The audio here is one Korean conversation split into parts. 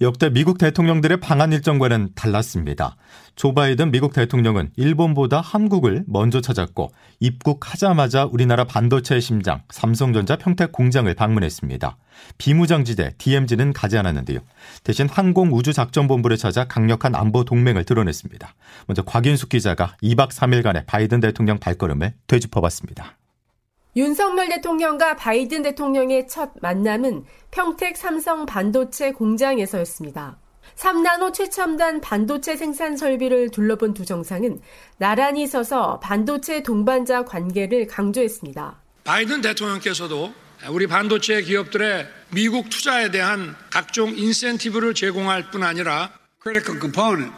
역대 미국 대통령들의 방한 일정과는 달랐습니다. 조 바이든 미국 대통령은 일본보다 한국을 먼저 찾았고 입국하자마자 우리나라 반도체의 심장 삼성전자 평택 공장을 방문했습니다. 비무장지대 DMZ는 가지 않았는데요. 대신 항공우주작전본부를 찾아 강력한 안보 동맹을 드러냈습니다. 먼저 곽인숙 기자가 2박 3일간의 바이든 대통령 발걸음을 되짚어봤습니다. 윤석열 대통령과 바이든 대통령의 첫 만남은 평택 삼성 반도체 공장에서였습니다. 3나노 최첨단 반도체 생산 설비를 둘러본 두 정상은 나란히 서서 반도체 동반자 관계를 강조했습니다. 바이든 대통령께서도 우리 반도체 기업들의 미국 투자에 대한 각종 인센티브를 제공할 뿐 아니라 critical component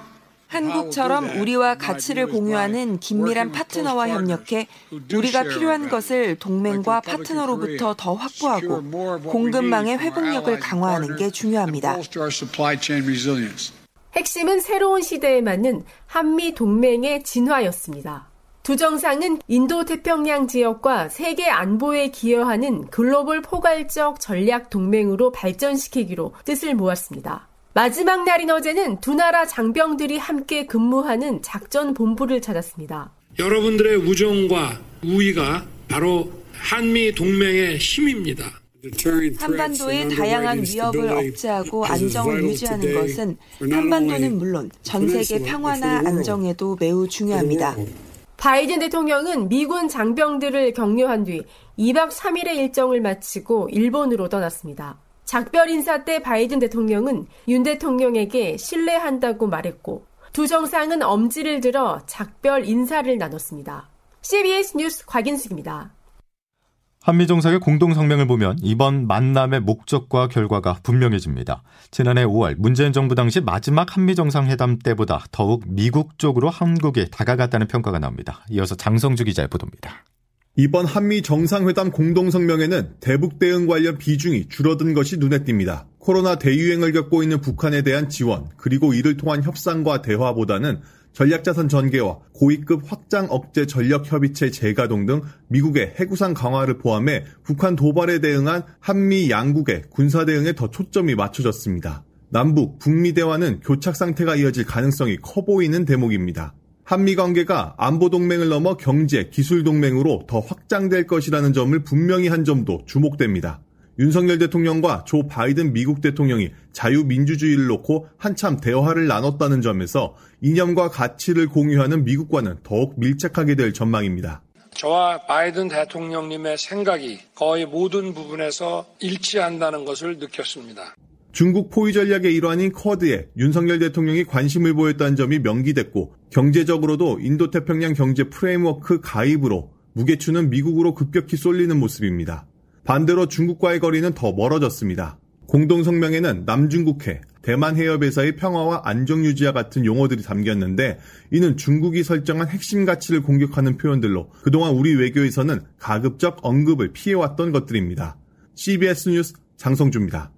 한국처럼 우리와 가치를 공유하는 긴밀한 파트너와 협력해 우리가 필요한 것을 동맹과 파트너로부터 더 확보하고 공급망의 회복력을 강화하는 게 중요합니다. 핵심은 새로운 시대에 맞는 한미 동맹의 진화였습니다. 두 정상은 인도 태평양 지역과 세계 안보에 기여하는 글로벌 포괄적 전략 동맹으로 발전시키기로 뜻을 모았습니다. 마지막 날인 어제는 두 나라 장병들이 함께 근무하는 작전 본부를 찾았습니다. 여러분들의 우정과 우위가 바로 한미 동맹의 힘입니다. 한반도의 다양한 위협을 억제하고 안정을 유지하는 것은 한반도는 물론 전 세계 평화나 안정에도 매우 중요합니다. 바이든 대통령은 미군 장병들을 격려한 뒤 2박 3일의 일정을 마치고 일본으로 떠났습니다. 작별 인사 때 바이든 대통령은 윤 대통령에게 신뢰한다고 말했고 두 정상은 엄지를 들어 작별 인사를 나눴습니다. CBS 뉴스 곽인숙입니다. 한미 정상의 공동 성명을 보면 이번 만남의 목적과 결과가 분명해집니다. 지난해 5월 문재인 정부 당시 마지막 한미 정상회담 때보다 더욱 미국 쪽으로 한국에 다가갔다는 평가가 나옵니다. 이어서 장성주 기자의 보도입니다. 이번 한미 정상회담 공동성명에는 대북 대응 관련 비중이 줄어든 것이 눈에 띕니다. 코로나 대유행을 겪고 있는 북한에 대한 지원, 그리고 이를 통한 협상과 대화보다는 전략자산 전개와 고위급 확장 억제 전력 협의체 재가동 등 미국의 해구상 강화를 포함해 북한 도발에 대응한 한미 양국의 군사 대응에 더 초점이 맞춰졌습니다. 남북, 북미 대화는 교착 상태가 이어질 가능성이 커 보이는 대목입니다. 한미 관계가 안보 동맹을 넘어 경제, 기술 동맹으로 더 확장될 것이라는 점을 분명히 한 점도 주목됩니다. 윤석열 대통령과 조 바이든 미국 대통령이 자유민주주의를 놓고 한참 대화를 나눴다는 점에서 이념과 가치를 공유하는 미국과는 더욱 밀착하게 될 전망입니다. 저와 바이든 대통령님의 생각이 거의 모든 부분에서 일치한다는 것을 느꼈습니다. 중국 포위 전략의 일환인 쿼드에 윤석열 대통령이 관심을 보였다는 점이 명기됐고 경제적으로도 인도태평양 경제 프레임워크 가입으로 무게추는 미국으로 급격히 쏠리는 모습입니다. 반대로 중국과의 거리는 더 멀어졌습니다. 공동성명에는 남중국해, 대만 해협에서의 평화와 안정 유지와 같은 용어들이 담겼는데 이는 중국이 설정한 핵심 가치를 공격하는 표현들로 그동안 우리 외교에서는 가급적 언급을 피해왔던 것들입니다. CBS 뉴스 장성주입니다.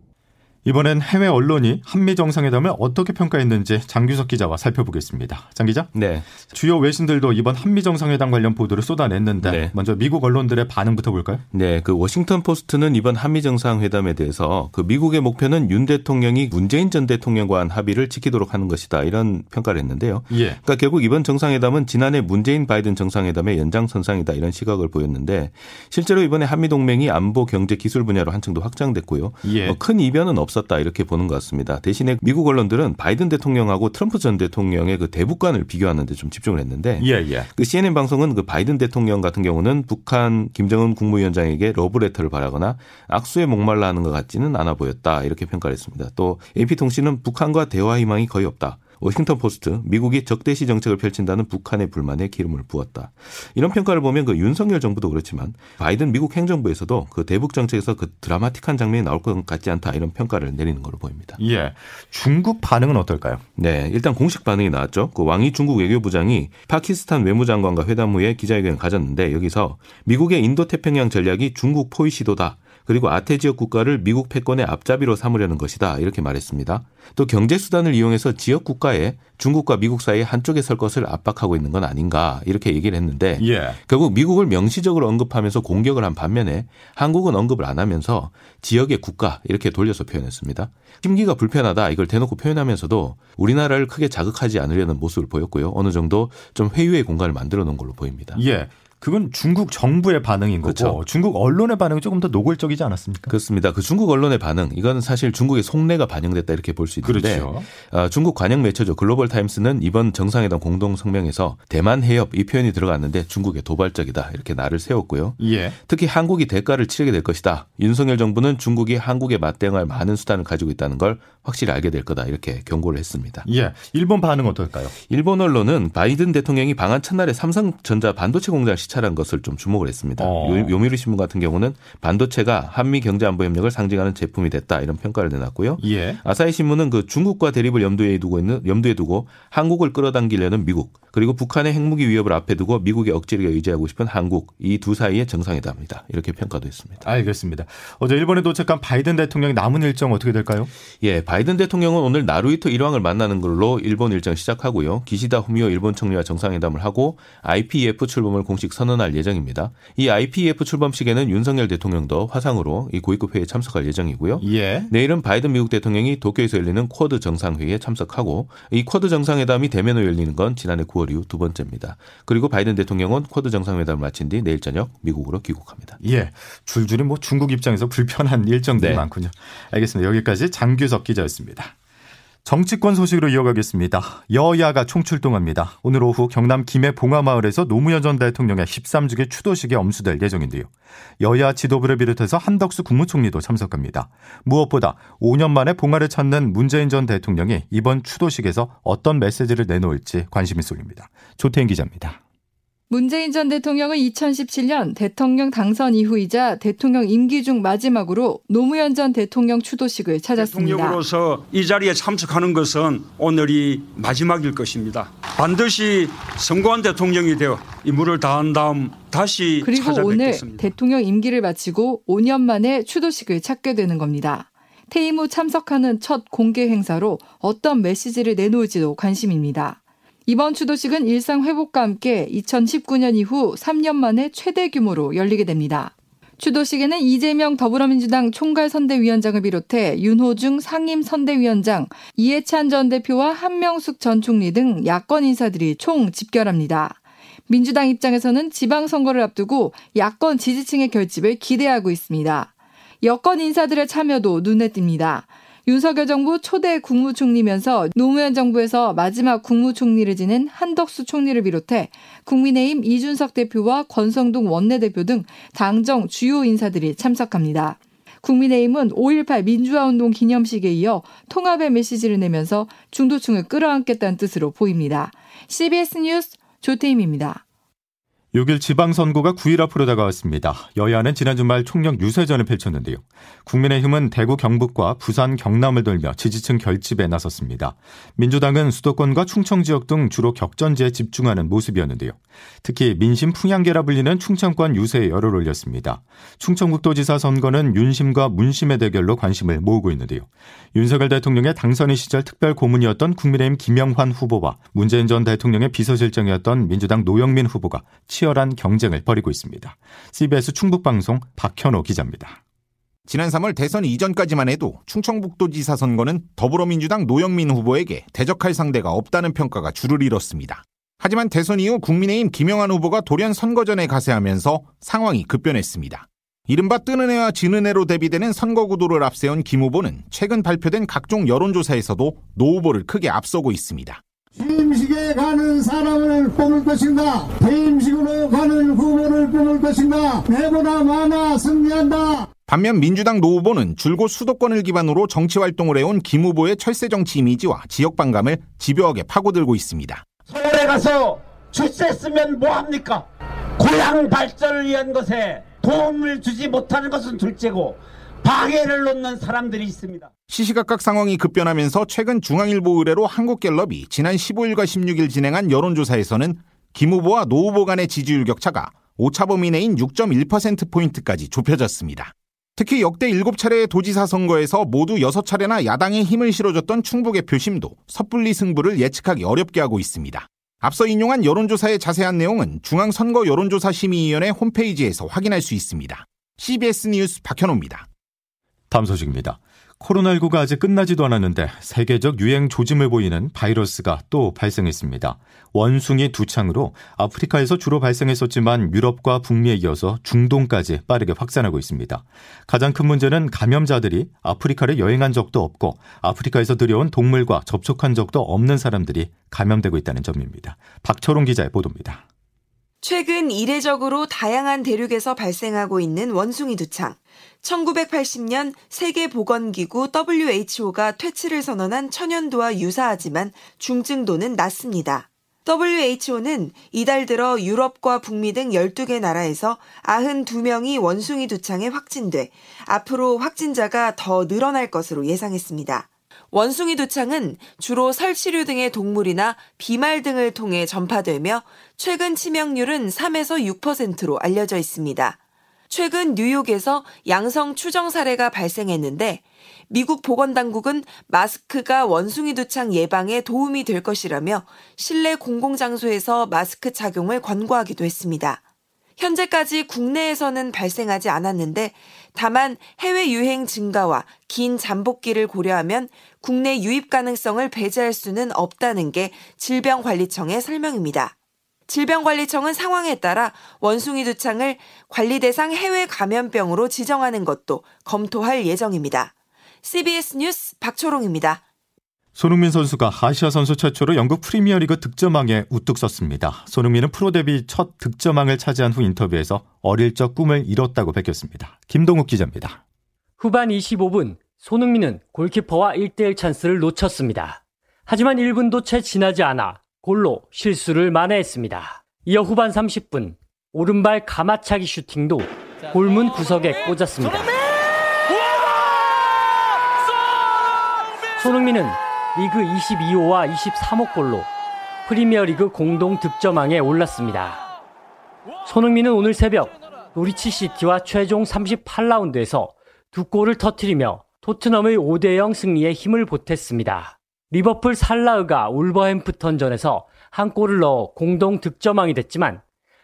이번엔 해외 언론이 한미 정상회담을 어떻게 평가했는지 장규석 기자와 살펴보겠습니다. 장 기자? 네. 주요 외신들도 이번 한미 정상회담 관련 보도를 쏟아냈는데 네. 먼저 미국 언론들의 반응부터 볼까요? 네, 그 워싱턴 포스트는 이번 한미 정상회담에 대해서 그 미국의 목표는 윤 대통령이 문재인 전 대통령과 한 합의를 지키도록 하는 것이다 이런 평가를 했는데요. 예. 그러니까 결국 이번 정상회담은 지난해 문재인 바이든 정상회담의 연장선상이다 이런 시각을 보였는데 실제로 이번에 한미 동맹이 안보, 경제, 기술 분야로 한층 더 확장됐고요. 예. 어, 큰 이변은 없. 없었다 이렇게 보는 것 같습니다. 대신에 미국 언론들은 바이든 대통령하고 트럼프 전 대통령의 그 대북관을 비교하는데 좀 집중을 했는데 예, 예. 그 CNN 방송은 그 바이든 대통령 같은 경우는 북한 김정은 국무위원장에게 러브레터를 바라거나 악수에 목말라 하는 것 같지는 않아 보였다 이렇게 평가를 했습니다. 또 AP통신은 북한과 대화 희망이 거의 없다. 워싱턴 포스트 미국이 적대시 정책을 펼친다는 북한의 불만에 기름을 부었다. 이런 평가를 보면 그 윤석열 정부도 그렇지만 바이든 미국 행정부에서도 그 대북 정책에서 그 드라마틱한 장면이 나올 것 같지 않다 이런 평가를 내리는 걸로 보입니다. 예. 중국 반응은 어떨까요? 네, 일단 공식 반응이 나왔죠. 그 왕이 중국 외교부장이 파키스탄 외무장관과 회담 후에 기자회견을 가졌는데 여기서 미국의 인도 태평양 전략이 중국 포위 시도다. 그리고 아태 지역 국가를 미국 패권의 앞잡이로 삼으려는 것이다. 이렇게 말했습니다. 또 경제 수단을 이용해서 지역 국가에 중국과 미국 사이에 한쪽에 설 것을 압박하고 있는 건 아닌가 이렇게 얘기를 했는데 예. 결국 미국을 명시적으로 언급하면서 공격을 한 반면에 한국은 언급을 안 하면서 지역의 국가 이렇게 돌려서 표현했습니다. 심기가 불편하다 이걸 대놓고 표현하면서도 우리나라를 크게 자극하지 않으려는 모습을 보였고요. 어느 정도 좀 회유의 공간을 만들어 놓은 걸로 보입니다. 예. 그건 중국 정부의 반응인 거고 그렇죠. 중국 언론의 반응이 조금 더 노골적이지 않았습니까? 그렇습니다. 그 중국 언론의 반응, 이건 사실 중국의 속내가 반영됐다 이렇게 볼 수 있는데, 그렇죠. 아, 중국 관영 매체죠. 글로벌 타임스는 이번 정상회담 공동 성명에서 대만 해협 이 표현이 들어갔는데 중국의 도발적이다 이렇게 날을 세웠고요. 예. 특히 한국이 대가를 치르게 될 것이다. 윤석열 정부는 중국이 한국에 맞대응할 많은 수단을 가지고 있다는 걸 확실히 알게 될 거다 이렇게 경고를 했습니다. 예. 일본 반응 어떨까요? 일본 언론은 바이든 대통령이 방한 첫날에 삼성전자 반도체 공장을 시찰한 것을 좀 주목을 했습니다. 어. 요- 요미르 신문 같은 경우는 반도체가 한미 경제 안보 협력을 상징하는 제품이 됐다 이런 평가를 내놨고요. 예. 아사히 신문은 그 중국과 대립을 염두에 두고 있는 염두에 두고 한국을 끌어당기려는 미국 그리고 북한의 핵무기 위협을 앞에 두고 미국의 억지를 의지하고 싶은 한국 이 두 사이의 정상회담이다 이렇게 평가도 했습니다. 알겠습니다. 어제 일본에 도착한 바이든 대통령의 남은 일정 어떻게 될까요? 예, 바이든 대통령은 오늘 나루히토 일왕을 만나는 걸로 일본 일정 시작하고요. 기시다 후미오 일본 총리와 정상회담을 하고 IPEF 출범을 공식 선언할 예정입니다. 이 IPEF 출범식에는 윤석열 대통령도 화상으로 이 고위급 회의에 참석할 예정이고요. 예. 내일은 바이든 미국 대통령이 도쿄에서 열리는 쿼드 정상회의에 참석하고 이 쿼드 정상회담이 대면으로 열리는 건 지난해 9월 이후 두 번째입니다. 그리고 바이든 대통령은 쿼드 정상회담을 마친 뒤 내일 저녁 미국으로 귀국합니다. 예. 줄줄이 뭐 중국 입장에서 불편한 일정들이 네. 많군요. 알겠습니다. 여기까지 장규석 기자였습니다. 정치권 소식으로 이어가겠습니다. 여야가 총출동합니다. 오늘 오후 경남 김해 봉화마을에서 노무현 전 대통령의 13주기 추도식에 엄수될 예정인데요. 여야 지도부를 비롯해서 한덕수 국무총리도 참석합니다. 무엇보다 5년 만에 봉화를 찾는 문재인 전 대통령이 이번 추도식에서 어떤 메시지를 내놓을지 관심이 쏠립니다. 조태인 기자입니다. 문재인 전 대통령은 2017년 대통령 당선 이후이자 대통령 임기 중 마지막으로 노무현 전 대통령 추도식을 찾았습니다. 대통령으로서 이 자리에 참석하는 것은 오늘이 마지막일 것입니다. 반드시 성공한 대통령이 되어 임무를 다한 다음 다시 그리고 오늘 찾아뵙겠습니다. 대통령 임기를 마치고 5년 만에 추도식을 찾게 되는 겁니다. 퇴임 후 참석하는 첫 공개 행사로 어떤 메시지를 내놓을지도 관심입니다. 이번 추도식은 일상 회복과 함께 2019년 이후 3년 만에 최대 규모로 열리게 됩니다. 추도식에는 이재명 더불어민주당 총괄선대위원장을 비롯해 윤호중 상임선대위원장, 이해찬 전 대표와 한명숙 전 총리 등 야권 인사들이 총 집결합니다. 민주당 입장에서는 지방선거를 앞두고 야권 지지층의 결집을 기대하고 있습니다. 여권 인사들의 참여도 눈에 띕니다. 윤석열 정부 초대 국무총리면서 노무현 정부에서 마지막 국무총리를 지낸 한덕수 총리를 비롯해 국민의힘 이준석 대표와 권성동 원내대표 등 당정 주요 인사들이 참석합니다. 국민의힘은 5.18 민주화운동 기념식에 이어 통합의 메시지를 내면서 중도층을 끌어안겠다는 뜻으로 보입니다. CBS 뉴스 조태임입니다. 6일 지방선거가 9일 앞으로 다가왔습니다. 여야는 지난 주말 총력 유세전을 펼쳤는데요. 국민의힘은 대구 경북과 부산 경남을 돌며 지지층 결집에 나섰습니다. 민주당은 수도권과 충청 지역 등 주로 격전지에 집중하는 모습이었는데요. 특히 민심 풍향계라 불리는 충청권 유세에 열을 올렸습니다. 충청북도지사 선거는 윤심과 문심의 대결로 관심을 모으고 있는데요. 윤석열 대통령의 당선인 시절 특별 고문이었던 국민의힘 김영환 후보와 문재인 전 대통령의 비서실장이었던 민주당 노영민 후보가 치열한 경쟁을 벌이고 있습니다. CBS 충북방송 박현호 기자입니다. 지난 3월 대선 이전까지만 해도 충청북도지사 선거는 더불어민주당 노영민 후보에게 대적할 상대가 없다는 평가가 줄을 이뤘습니다. 하지만 대선 이후 국민의힘 김영환 후보가 돌연 선거전에 가세하면서 상황이 급변했습니다. 이른바 뜨는 해와 지는 해로 대비되는 선거 구도를 앞세운 김 후보는 최근 발표된 각종 여론조사에서도 노 후보를 크게 앞서고 있습니다. 취임식에 가는 사람을 뽑을 것인가? 퇴임식으로 가는 후보를 뽑을 것인가? 내보다 많아 승리한다. 반면 민주당 노 후보는 줄곧 수도권을 기반으로 정치 활동을 해온 김 후보의 철새 정치 이미지와 지역 반감을 집요하게 파고들고 있습니다. 서울에 가서 출세했으면 뭐합니까? 고향 발전을 위한 것에 도움을 주지 못하는 것은 둘째고 방해를 놓는 사람들이 있습니다. 시시각각 상황이 급변하면서 최근 중앙일보 의뢰로 한국갤럽이 지난 15일과 16일 진행한 여론조사에서는 김 후보와 노 후보 간의 지지율 격차가 오차 범위 내인 6.1%포인트까지 좁혀졌습니다. 특히 역대 7차례의 도지사 선거에서 모두 6차례나 야당에 힘을 실어줬던 충북의 표심도 섣불리 승부를 예측하기 어렵게 하고 있습니다. 앞서 인용한 여론조사의 자세한 내용은 중앙선거 여론조사 심의위원회 홈페이지에서 확인할 수 있습니다. CBS 뉴스 박현호입니다. 다음 소식입니다. 코로나19가 아직 끝나지도 않았는데 세계적 유행 조짐을 보이는 바이러스가 또 발생했습니다. 원숭이 두창으로 아프리카에서 주로 발생했었지만 유럽과 북미에 이어서 중동까지 빠르게 확산하고 있습니다. 가장 큰 문제는 감염자들이 아프리카를 여행한 적도 없고 아프리카에서 들여온 동물과 접촉한 적도 없는 사람들이 감염되고 있다는 점입니다. 박철웅 기자의 보도입니다. 최근 이례적으로 다양한 대륙에서 발생하고 있는 원숭이 두창. 1980년 세계보건기구 WHO가 퇴치를 선언한 천연두와 유사하지만 중증도는 낮습니다. WHO는 이달 들어 유럽과 북미 등 12개 나라에서 92명이 원숭이 두창에 확진돼 앞으로 확진자가 더 늘어날 것으로 예상했습니다. 원숭이 두창은 주로 설치류 등의 동물이나 비말 등을 통해 전파되며 최근 치명률은 3에서 6%로 알려져 있습니다. 최근 뉴욕에서 양성 추정 사례가 발생했는데 미국 보건당국은 마스크가 원숭이 두창 예방에 도움이 될 것이라며 실내 공공장소에서 마스크 착용을 권고하기도 했습니다. 현재까지 국내에서는 발생하지 않았는데 다만 해외 유행 증가와 긴 잠복기를 고려하면 국내 유입 가능성을 배제할 수는 없다는 게 질병관리청의 설명입니다. 질병관리청은 상황에 따라 원숭이 두창을 관리 대상 해외 감염병으로 지정하는 것도 검토할 예정입니다. CBS 뉴스 박초롱입니다. 손흥민 선수가 아시아 선수 최초로 영국 프리미어리그 득점왕에 우뚝 섰습니다. 손흥민은 프로 데뷔 첫 득점왕을 차지한 후 인터뷰에서 어릴 적 꿈을 이뤘다고 밝혔습니다. 김동욱 기자입니다. 후반 25분 손흥민은 골키퍼와 1대1 찬스를 놓쳤습니다. 하지만 1분도 채 지나지 않아 골로 실수를 만회했습니다. 이어 후반 30분 오른발 가마차기 슈팅도 골문 구석에 꽂았습니다. 손흥민은 리그 22호와 23호 골로 프리미어리그 공동 득점왕에 올랐습니다. 손흥민은 오늘 새벽 노리치 시티와 최종 38라운드에서 두 골을 터뜨리며 토트넘의 5대0 승리에 힘을 보탰습니다. 리버풀 살라흐가 울버햄프턴전에서 한 골을 넣어 공동 득점왕이 됐지만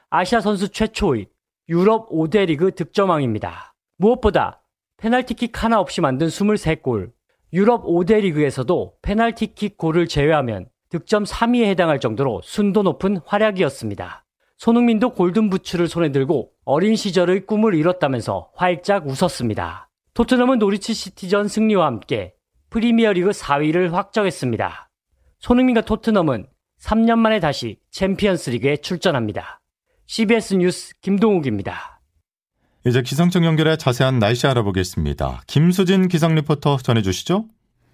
아시아 선수 최초의 유럽 5대 리그 득점왕입니다. 무엇보다 페널티킥 하나 없이 만든 23골, 유럽 5대 리그에서도 페널티킥 골을 제외하면 득점 3위에 해당할 정도로 순도 높은 활약이었습니다. 손흥민도 골든부츠를 손에 들고 어린 시절의 꿈을 이뤘다면서 활짝 웃었습니다. 토트넘은 노리치 시티전 승리와 함께 프리미어리그 4위를 확정했습니다. 손흥민과 토트넘은 3년 만에 다시 챔피언스 리그에 출전합니다. CBS 뉴스 김동욱입니다. 이제 기상청 연결해 자세한 날씨 알아보겠습니다. 김수진 기상 리포터 전해주시죠.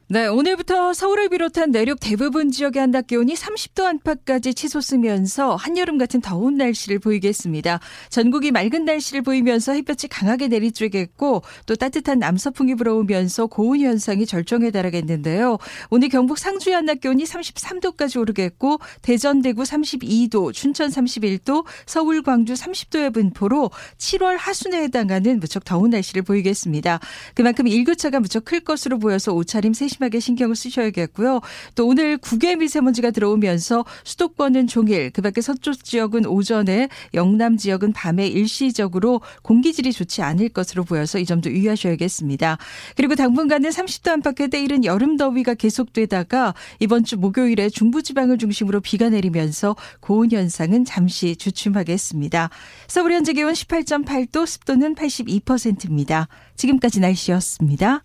네, 오늘부터 서울을 비롯한 내륙 대부분 지역의 한낮 기온이 30도 안팎까지 치솟으면서 한여름 같은 더운 날씨를 보이겠습니다. 전국이 맑은 날씨를 보이면서 햇볕이 강하게 내리쬐겠고 또 따뜻한 남서풍이 불어오면서 고온 현상이 절정에 달하겠는데요. 오늘 경북 상주의 한낮 기온이 33도까지 오르겠고 대전 대구 32도, 춘천 31도, 서울 광주 30도의 분포로 7월 하순에 해당하는 무척 더운 날씨를 보이겠습니다. 그만큼 일교차가 무척 클 것으로 보여서 옷차림 세시 심하게 신경을 쓰셔야겠고요. 또 오늘 국외 미세먼지가 들어오면서 수도권은 종일, 그밖에 서쪽 지역은 오전에, 영남 지역은 밤에 일시적으로 공기질이 좋지 않을 것으로 보여서 이 점도 유의하셔야겠습니다. 그리고 당분간은 30도 안팎의 때이른 여름 더위가 계속되다가 이번 주 목요일에 중부지방을 중심으로 비가 내리면서 고온 현상은 잠시 주춤하겠습니다. 서울 현재 기온 18.8도, 습도는 82%입니다. 지금까지 날씨였습니다.